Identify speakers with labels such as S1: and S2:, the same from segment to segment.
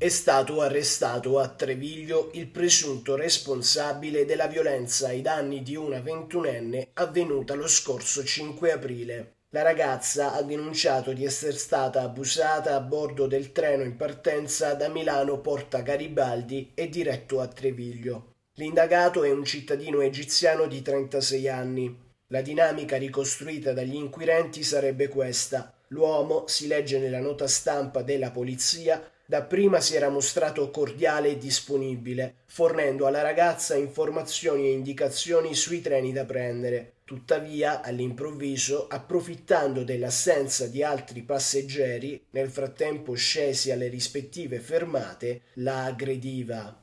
S1: È stato arrestato a Treviglio il presunto responsabile della violenza ai danni di una ventunenne avvenuta lo scorso 5 aprile. La ragazza ha denunciato di essere stata abusata a bordo del treno in partenza da Milano Porta Garibaldi e diretto a Treviglio. L'indagato è un cittadino egiziano di 36 anni. La dinamica ricostruita dagli inquirenti sarebbe questa. L'uomo, si legge nella nota stampa della polizia, Dapprima si era mostrato cordiale e disponibile, fornendo alla ragazza informazioni e indicazioni sui treni da prendere. Tuttavia, all'improvviso, approfittando dell'assenza di altri passeggeri, nel frattempo scesi alle rispettive fermate, la aggrediva.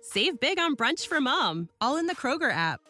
S2: Save big on brunch for mom, all in the Kroger app.